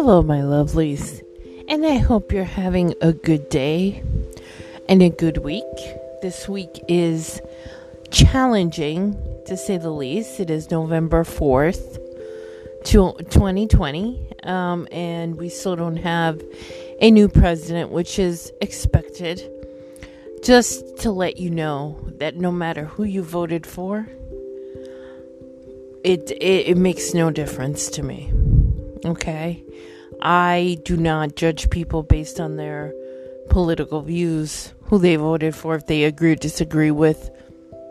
Hello, my lovelies, and I hope you're having a good day and a good week. This week is challenging to say the least. It is November 4th, 2020, um, and we still don't have a new president, which is expected. Just to let you know that no matter who you voted for, it, it, it makes no difference to me. Okay? I do not judge people based on their political views, who they voted for, if they agree or disagree with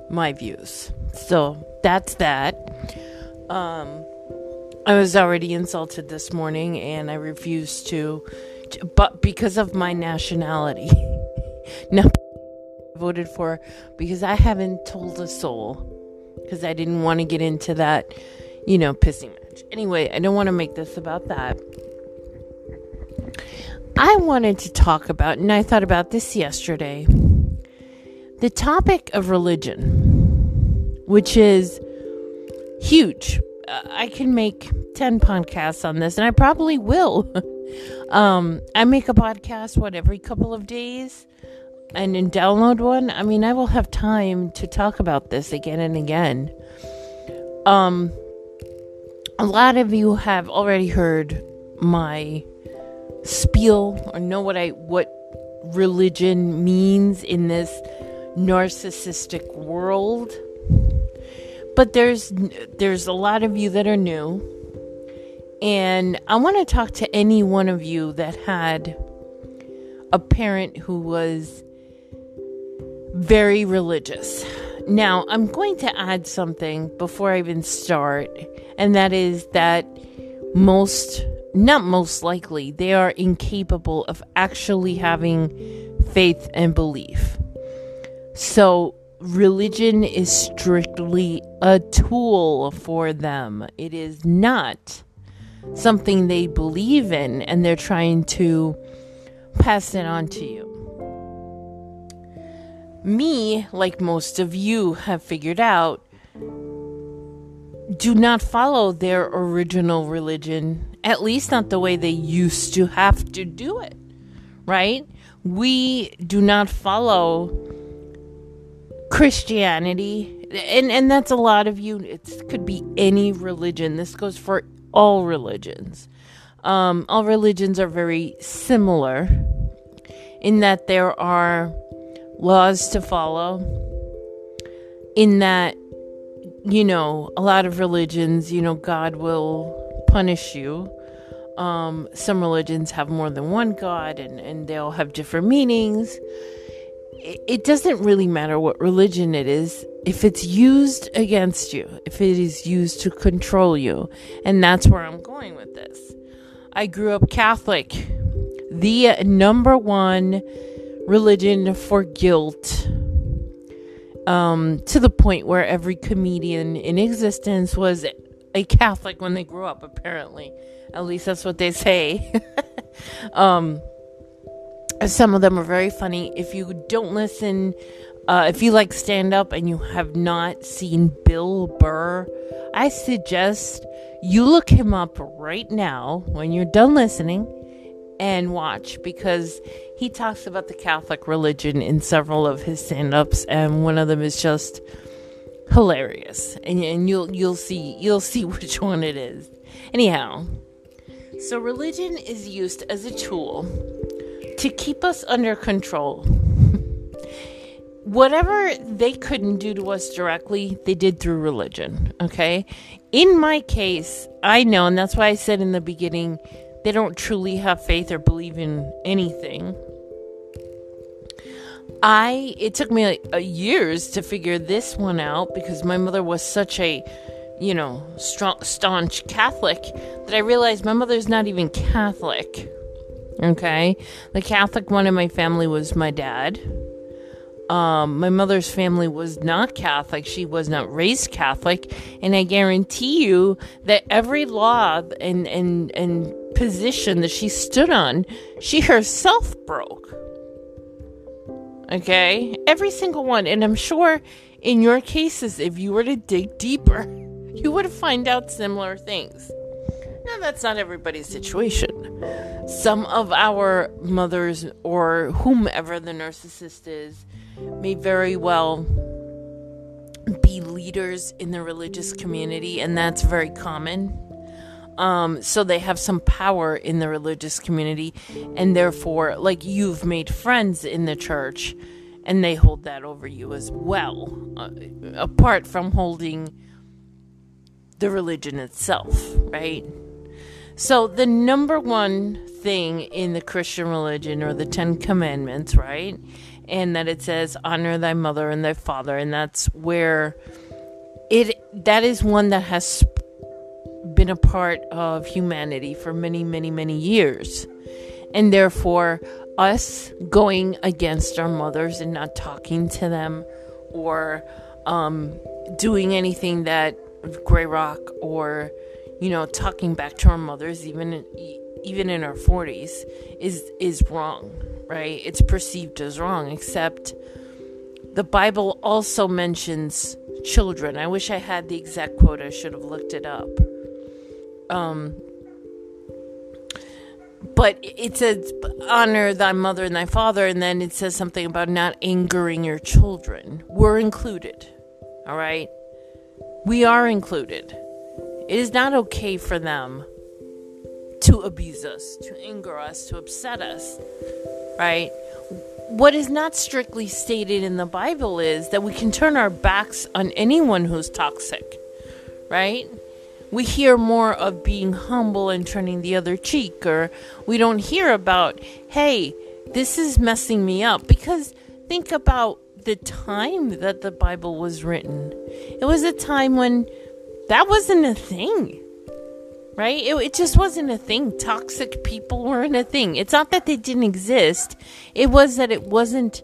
my views. So that's that. Um, I was already insulted this morning and I refused to, but because of my nationality. now, voted for because I haven't told a soul because I didn't want to get into that, you know, pissing match. Anyway, I don't want to make this about that. I wanted to talk about, and I thought about this yesterday, the topic of religion, which is huge. Uh, I can make 10 podcasts on this, and I probably will. um, I make a podcast, what, every couple of days? And then download one. I mean, I will have time to talk about this again and again. Um, a lot of you have already heard my spiel or know what I what religion means in this narcissistic world. But there's there's a lot of you that are new. And I want to talk to any one of you that had a parent who was very religious. Now, I'm going to add something before I even start, and that is that most not most likely, they are incapable of actually having faith and belief. So, religion is strictly a tool for them, it is not something they believe in and they're trying to pass it on to you. Me, like most of you have figured out, do not follow their original religion, at least not the way they used to have to do it, right? We do not follow Christianity, and, and that's a lot of you. It could be any religion. This goes for all religions. Um, all religions are very similar in that there are laws to follow, in that you know, a lot of religions, you know, God will punish you. Um, some religions have more than one God and, and they all have different meanings. It, it doesn't really matter what religion it is if it's used against you, if it is used to control you. And that's where I'm going with this. I grew up Catholic, the number one religion for guilt um, to the point where every comedian in existence was a Catholic when they grew up, apparently. At least that's what they say. um, some of them are very funny. If you don't listen, uh, if you like stand up and you have not seen Bill Burr, I suggest you look him up right now when you're done listening and watch because he talks about the Catholic religion in several of his stand-ups and one of them is just hilarious. And, and you'll you'll see you'll see which one it is. Anyhow so religion is used as a tool to keep us under control. Whatever they couldn't do to us directly they did through religion okay? In my case i know and that's why i said in the beginning they don't truly have faith or believe in anything. I it took me like, uh, years to figure this one out because my mother was such a you know strong staunch Catholic that I realized my mother's not even Catholic. Okay, the Catholic one in my family was my dad. Um, my mother's family was not Catholic. She was not raised Catholic, and I guarantee you that every law and and and position that she stood on, she herself broke. Okay? Every single one. And I'm sure in your cases, if you were to dig deeper, you would find out similar things. Now, that's not everybody's situation. Some of our mothers or whomever the narcissist is may very well be leaders in the religious community, and that's very common. Um, so they have some power in the religious community, and therefore, like you've made friends in the church, and they hold that over you as well, uh, apart from holding the religion itself, right? So, the number one thing in the Christian religion or the Ten Commandments, right? And that it says, honor thy mother and thy father. And that's where it, that is one that has been a part of humanity for many, many, many years. And therefore, us going against our mothers and not talking to them or um, doing anything that Grey Rock or you know, talking back to our mothers, even even in our forties, is is wrong, right? It's perceived as wrong. Except the Bible also mentions children. I wish I had the exact quote. I should have looked it up. Um, but it says honor thy mother and thy father, and then it says something about not angering your children. We're included, all right. We are included. It is not okay for them to abuse us, to anger us, to upset us, right? What is not strictly stated in the Bible is that we can turn our backs on anyone who's toxic, right? We hear more of being humble and turning the other cheek, or we don't hear about, hey, this is messing me up. Because think about the time that the Bible was written. It was a time when that wasn't a thing. Right? It, it just wasn't a thing. Toxic people weren't a thing. It's not that they didn't exist, it was that it wasn't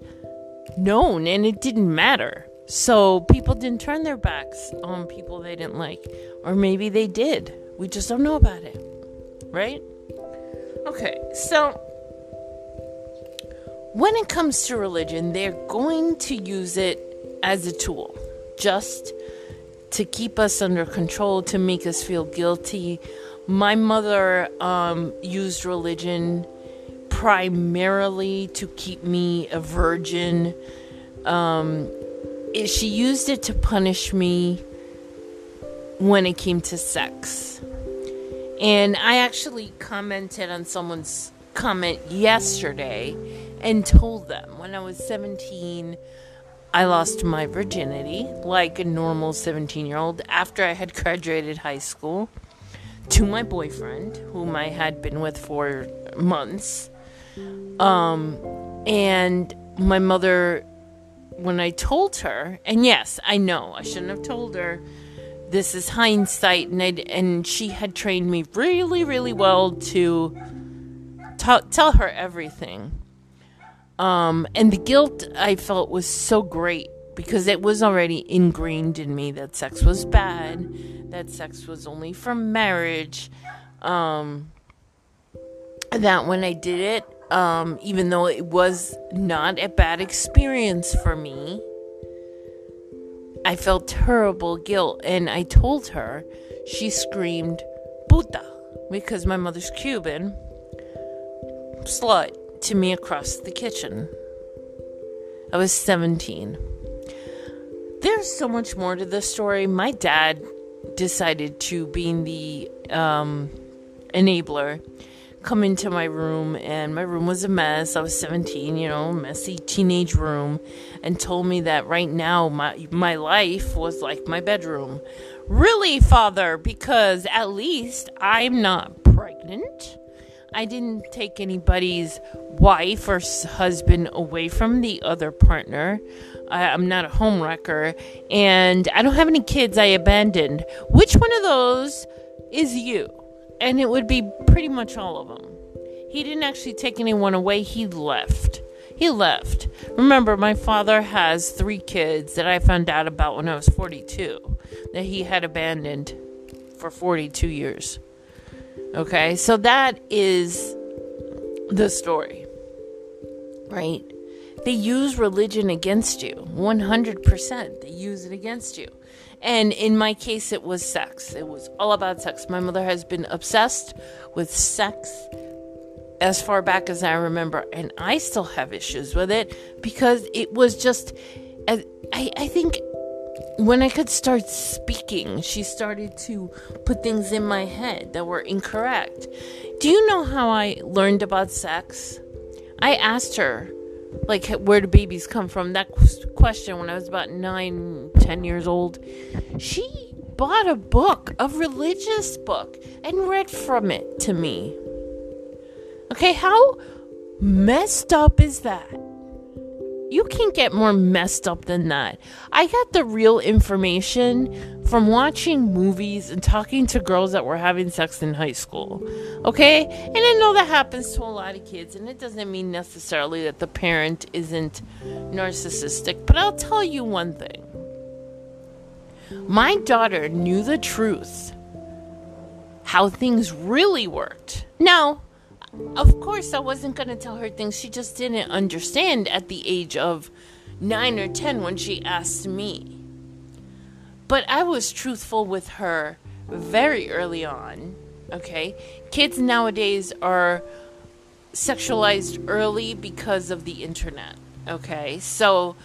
known and it didn't matter. So people didn't turn their backs on people they didn't like. Or maybe they did. We just don't know about it. Right? Okay, so when it comes to religion, they're going to use it as a tool. Just to keep us under control, to make us feel guilty. My mother um, used religion primarily to keep me a virgin. Um, she used it to punish me when it came to sex. And I actually commented on someone's comment yesterday and told them when I was 17 I lost my virginity like a normal 17 year old after I had graduated high school to my boyfriend, whom I had been with for months. Um, and my mother, when I told her, and yes, I know I shouldn't have told her. This is hindsight, and i and she had trained me really, really well to t- tell her everything. Um, and the guilt I felt was so great because it was already ingrained in me that sex was bad, that sex was only for marriage. Um, that when I did it, um, even though it was not a bad experience for me, I felt terrible guilt. And I told her, she screamed, puta, because my mother's Cuban, slut to me across the kitchen. I was 17. There's so much more to this story. My dad decided to, being the um, enabler, come into my room, and my room was a mess. I was 17, you know, messy teenage room, and told me that right now my my life was like my bedroom. Really, father, because at least I'm not pregnant. I didn't take anybody's wife or husband away from the other partner. I, I'm not a homewrecker. And I don't have any kids I abandoned. Which one of those is you? And it would be pretty much all of them. He didn't actually take anyone away, he left. He left. Remember, my father has three kids that I found out about when I was 42 that he had abandoned for 42 years. Okay, so that is the story, right? They use religion against you 100%. They use it against you. And in my case, it was sex. It was all about sex. My mother has been obsessed with sex as far back as I remember, and I still have issues with it because it was just, I, I think when I could start speaking, she started to put things in my head that were incorrect. Do you know how I learned about sex? I asked her, like, where do babies come from? That question when I was about nine, ten years old. She bought a book, a religious book, and read from it to me. Okay, how messed up is that? You can't get more messed up than that. I got the real information from watching movies and talking to girls that were having sex in high school. Okay? And I know that happens to a lot of kids, and it doesn't mean necessarily that the parent isn't narcissistic. But I'll tell you one thing my daughter knew the truth, how things really worked. Now, of course, I wasn't going to tell her things she just didn't understand at the age of nine or ten when she asked me. But I was truthful with her very early on. Okay? Kids nowadays are sexualized early because of the internet. Okay? So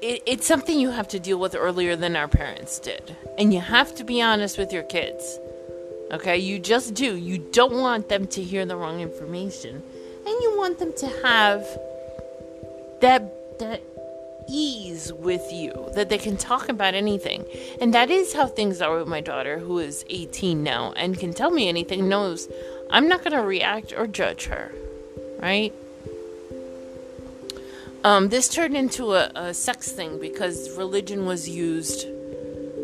it, it's something you have to deal with earlier than our parents did. And you have to be honest with your kids. Okay, you just do. You don't want them to hear the wrong information. And you want them to have that that ease with you that they can talk about anything. And that is how things are with my daughter who is 18 now and can tell me anything knows I'm not going to react or judge her. Right? Um, this turned into a, a sex thing because religion was used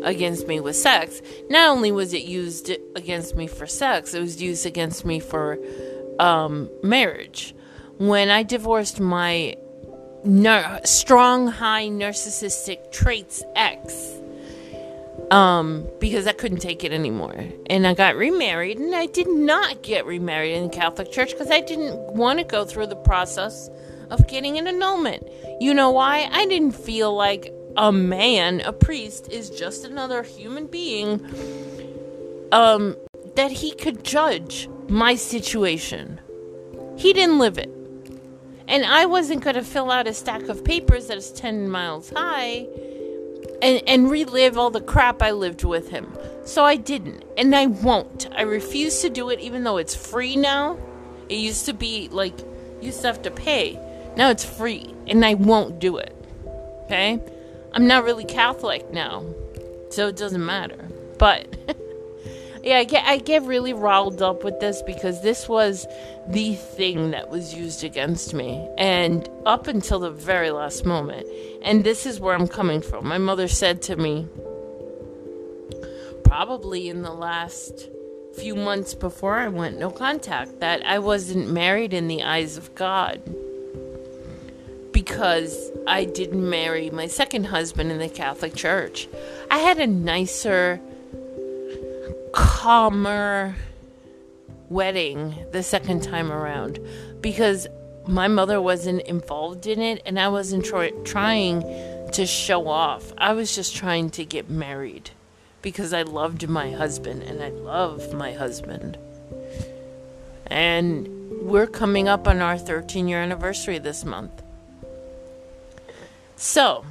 against me with sex. Not only was it used against me for sex, it was used against me for um, marriage. When I divorced my nar- strong, high narcissistic traits ex, um, because I couldn't take it anymore, and I got remarried, and I did not get remarried in the Catholic Church because I didn't want to go through the process of getting an annulment. You know why? I didn't feel like a man, a priest, is just another human being, um, that he could judge my situation. He didn't live it. And I wasn't going to fill out a stack of papers that is 10 miles high and, and relive all the crap I lived with him. So I didn't. And I won't. I refuse to do it, even though it's free now. It used to be like, you used to have to pay. Now it's free. And I won't do it. Okay? I'm not really Catholic now, so it doesn't matter. But yeah, I get I get really riled up with this because this was the thing that was used against me, and up until the very last moment. And this is where I'm coming from. My mother said to me, probably in the last few months before I went no contact, that I wasn't married in the eyes of God because I didn't marry my second husband in the Catholic Church. I had a nicer, calmer wedding the second time around because my mother wasn't involved in it and I wasn't try- trying to show off. I was just trying to get married because I loved my husband and I love my husband. And we're coming up on our 13 year anniversary this month. So,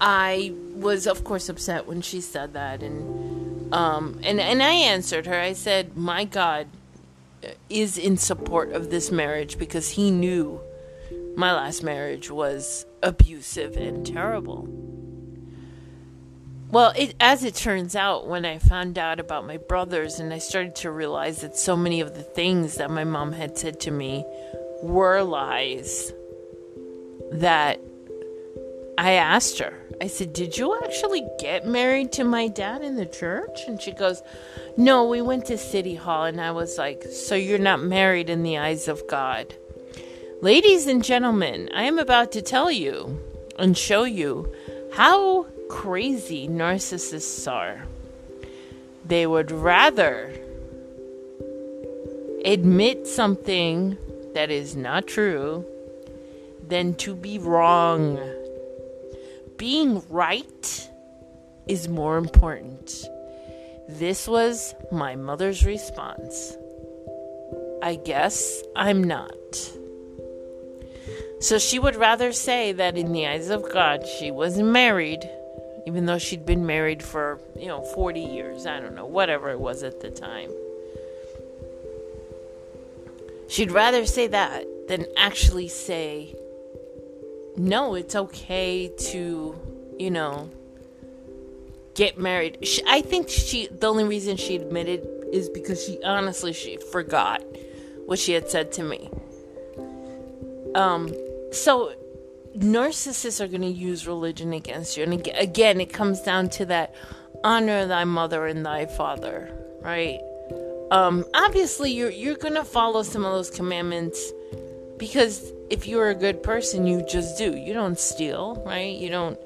I was, of course, upset when she said that, and um, and and I answered her. I said, "My God is in support of this marriage because He knew my last marriage was abusive and terrible." Well, it, as it turns out, when I found out about my brothers and I started to realize that so many of the things that my mom had said to me were lies that I asked her, I said, Did you actually get married to my dad in the church? And she goes, No, we went to City Hall. And I was like, So you're not married in the eyes of God. Ladies and gentlemen, I am about to tell you and show you how crazy narcissists are. They would rather admit something that is not true than to be wrong. being right is more important. This was my mother's response. I guess I'm not. So she would rather say that in the eyes of God she was married, even though she'd been married for, you know, 40 years. I don't know, whatever it was at the time. She'd rather say that than actually say, no, it's okay to, you know, get married. She, I think she the only reason she admitted is because she honestly she forgot what she had said to me. Um so narcissists are going to use religion against you and again it comes down to that honor thy mother and thy father, right? Um obviously you're you're going to follow some of those commandments because if you're a good person, you just do. You don't steal, right? You don't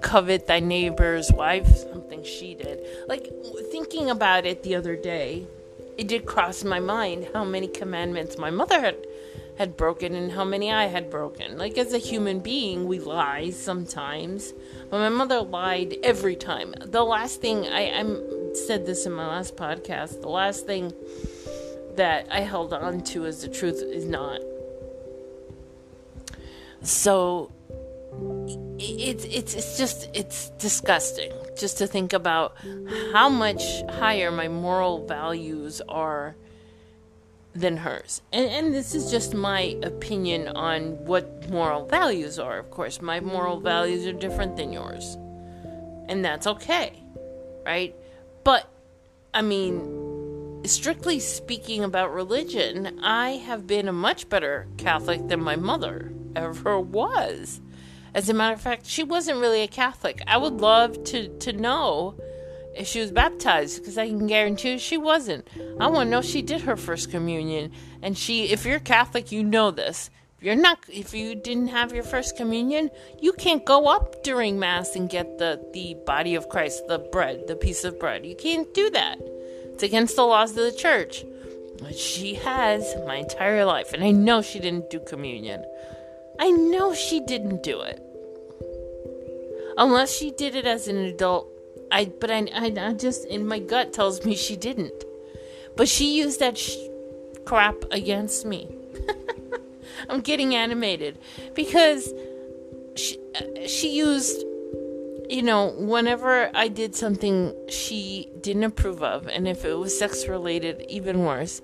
covet thy neighbor's wife, something she did. Like, thinking about it the other day, it did cross my mind how many commandments my mother had had broken and how many I had broken. Like as a human being, we lie sometimes, but my mother lied every time. The last thing I I said this in my last podcast. The last thing that I held on to as the truth is not. So it's it's it's just it's disgusting just to think about how much higher my moral values are than hers. And and this is just my opinion on what moral values are. Of course, my moral values are different than yours. And that's okay. Right? But I mean, strictly speaking about religion, I have been a much better Catholic than my mother ever was. As a matter of fact, she wasn't really a Catholic. I would love to, to know if she was baptized because I can guarantee she wasn't. I want to know she did her first communion. And she, if you're Catholic, you know this. If you're not, if you didn't have your first communion, you can't go up during Mass and get the, the body of Christ, the bread, the piece of bread. You can't do that. It's against the laws of the church. But she has my entire life, and I know she didn't do communion. I know she didn't do it. Unless she did it as an adult. I but I, I, I just in my gut tells me she didn't. But she used that sh- crap against me. I'm getting animated because she uh, she used you know, whenever I did something she didn't approve of, and if it was sex related, even worse,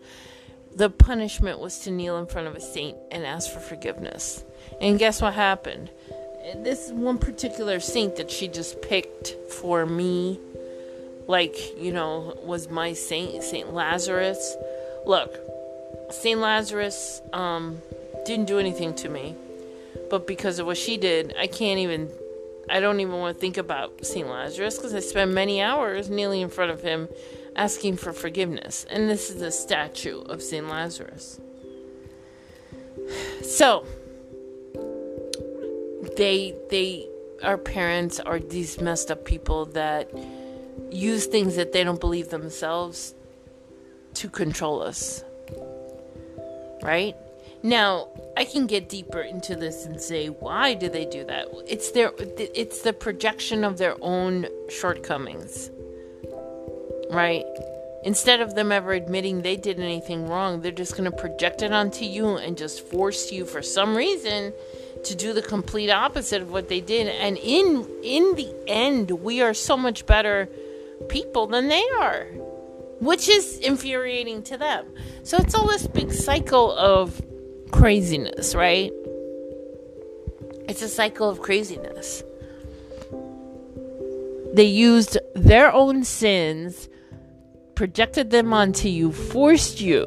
the punishment was to kneel in front of a saint and ask for forgiveness. And guess what happened? This one particular saint that she just picked for me, like, you know, was my saint, Saint Lazarus. Look, Saint Lazarus um, didn't do anything to me, but because of what she did, I can't even, I don't even want to think about Saint Lazarus because I spent many hours kneeling in front of him asking for forgiveness. And this is a statue of Saint Lazarus. So, they they our parents are these messed up people that use things that they don't believe themselves to control us. Right? Now, I can get deeper into this and say why do they do that? It's their it's the projection of their own shortcomings. Right? Instead of them ever admitting they did anything wrong, they're just going to project it onto you and just force you for some reason to do the complete opposite of what they did. And in in the end we are so much better people than they are which is infuriating to them. So it's all this big cycle of craziness right? It's a cycle of craziness. They used their own sins projected them onto you forced you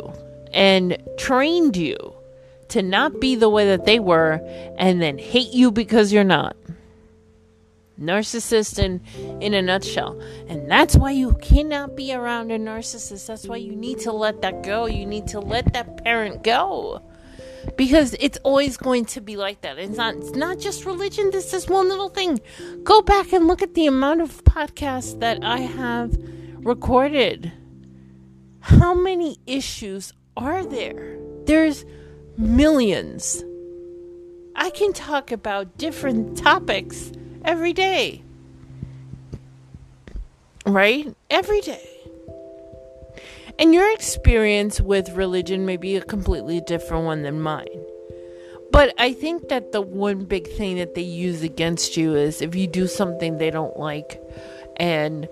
and trained you to not be the way that they were and then hate you because you're not. Narcissist in, in a nutshell. And that's why you cannot be around a narcissist. That's why you need to let that go. You need to let that parent go. Because it's always going to be like that. It's not it's not just religion, this is one little thing. Go back and look at the amount of podcasts that I have recorded. How many issues are there? There's millions. I can talk about different topics every day. Right? Every day. And your experience with religion may be a completely different one than mine. But I think that the one big thing that they use against you is if you do something they don't like and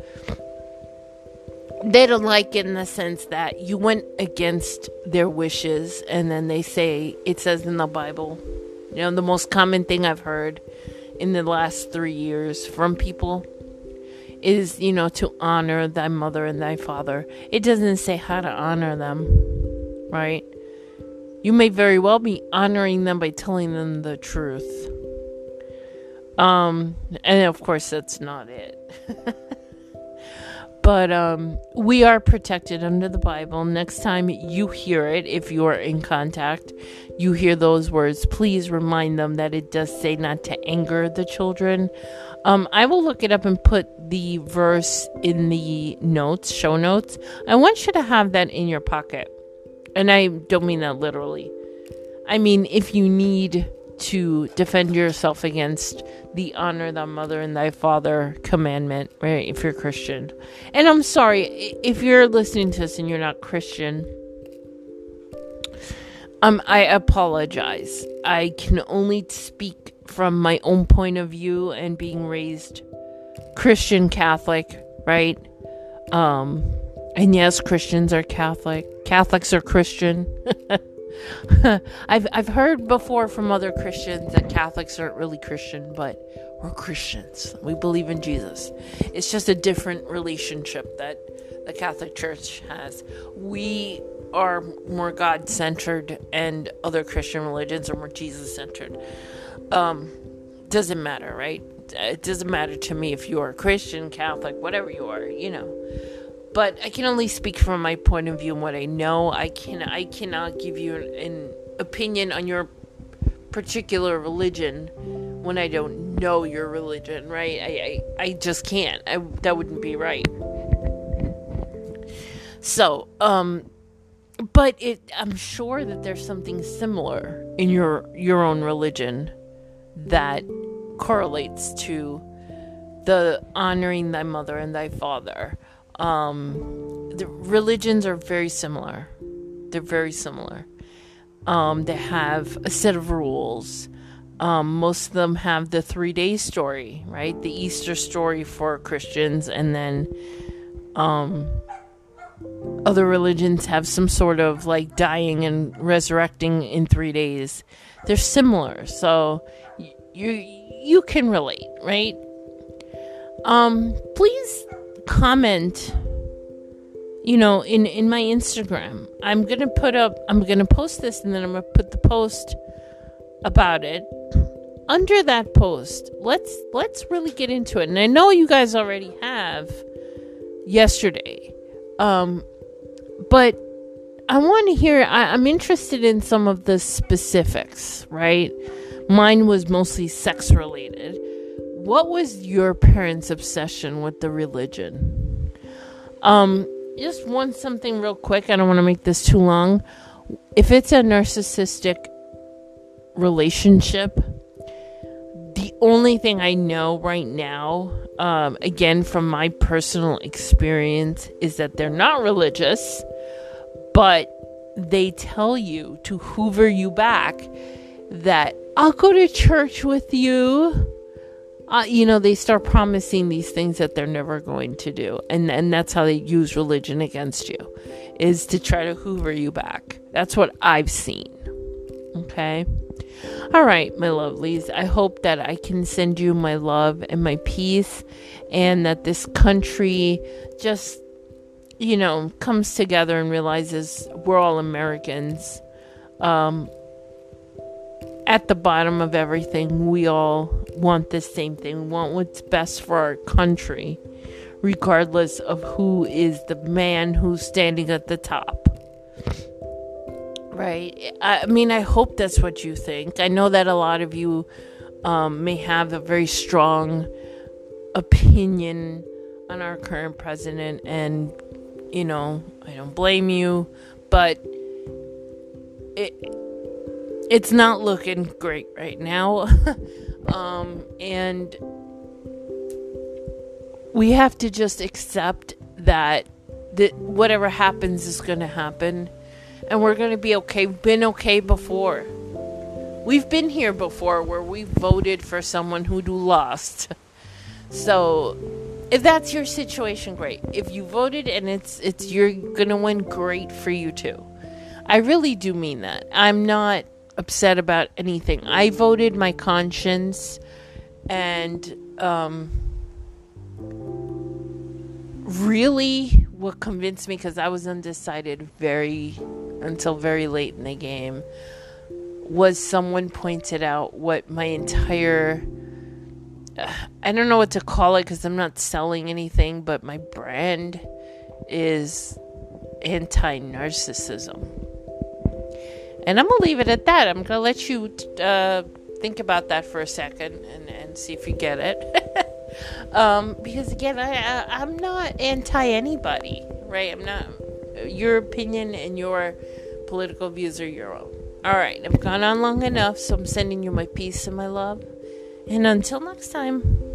they don't like it in the sense that you went against their wishes and then they say it says in the bible you know the most common thing i've heard in the last three years from people is you know to honor thy mother and thy father. It doesn't say how to honor them right? You may very well be honoring them by telling them the truth. Um and of course that's not it but um, we are protected under the Bible. Next time you hear it, if you are in contact, you hear those words, please remind them that it does say not to anger the children. Um, I will look it up and put the verse in the notes, show notes. I want you to have that in your pocket. And I don't mean that literally. I mean, if you need to defend yourself against the honor thy mother and thy father commandment, right? If you're Christian. And I'm sorry, if you're listening to this and you're not Christian, um, I apologize. I can only speak from my own point of view and being raised Christian Catholic, right? Um, and yes, Christians are Catholic. Catholics are Christian. I've I've heard before from other Christians that Catholics aren't really Christian, but we're Christians. We believe in Jesus. It's just a different relationship that the Catholic Church has. We are more God centered, and other Christian religions are more Jesus centered. Um, doesn't matter, right? It doesn't matter to me if you are Christian, Catholic, whatever you are, you know but I can only speak from my point of view and what I know. I can I cannot give you an, an opinion on your particular religion when I don't know your religion, right? I I, I just can't. I, that wouldn't be right. So, um but it I'm sure that there's something similar in your your own religion that correlates to the honoring thy mother and thy father um, the religions are very similar. They're very similar. Um, they have a set of rules. Um, most of them have the three day story, right? The Easter story for Christians, and then um, other religions have some sort of like dying and resurrecting in three days. They're similar, so you you can relate, right? Um, please comment you know in in my instagram. I'm gonna put up i'm gonna post this and then i'm gonna put the post about it. Under that post let's let's really get into it. And i know you guys already have yesterday um but i want to hear I, i'm interested in some of the specifics right? Mine was mostly sex related what was your parents' obsession with the religion? Um, just one something real quick. I don't want to make this too long. If it's a narcissistic relationship, the only thing I know right now, um, again from my personal experience, is that they're not religious, but they tell you to hoover you back that I'll go to church with you uh, you know, they start promising these things that they're never going to do. And, and that's how they use religion against you, is to try to hoover you back. That's what I've seen. Okay? All right, my lovelies. I hope that I can send you my love and my peace, and that this country just, you know, comes together and realizes we're all Americans. Um, at the bottom of everything, we all want the same thing. We want what's best for our country, regardless of who is the man who's standing at the top. Right? I mean, I hope that's what you think. I know that a lot of you um, may have a very strong opinion on our current president, and, you know, I don't blame you, but it it's not looking great right now. um, and we have to just accept that that whatever happens is going to happen and we're going to be okay. We've been okay before. We've been here before where we voted for someone who do lost. So, if that's your situation, great. If you voted and it's it's you're going to win, great for you too. I really do mean that. I'm not upset about anything. I voted my conscience and um really what convinced me because I was undecided very until very late in the game was someone pointed out what my entire uh, I don't know what to call it because I'm not selling anything, but my brand is anti narcissism. And I'm gonna leave it at that. I'm gonna let you uh, think about that for a second and, and see if you get it. um, because again, I, I I'm not anti anybody, right? I'm not. Your opinion and your political views are your own. All right, I've gone on long enough, so I'm sending you my peace and my love. And until next time.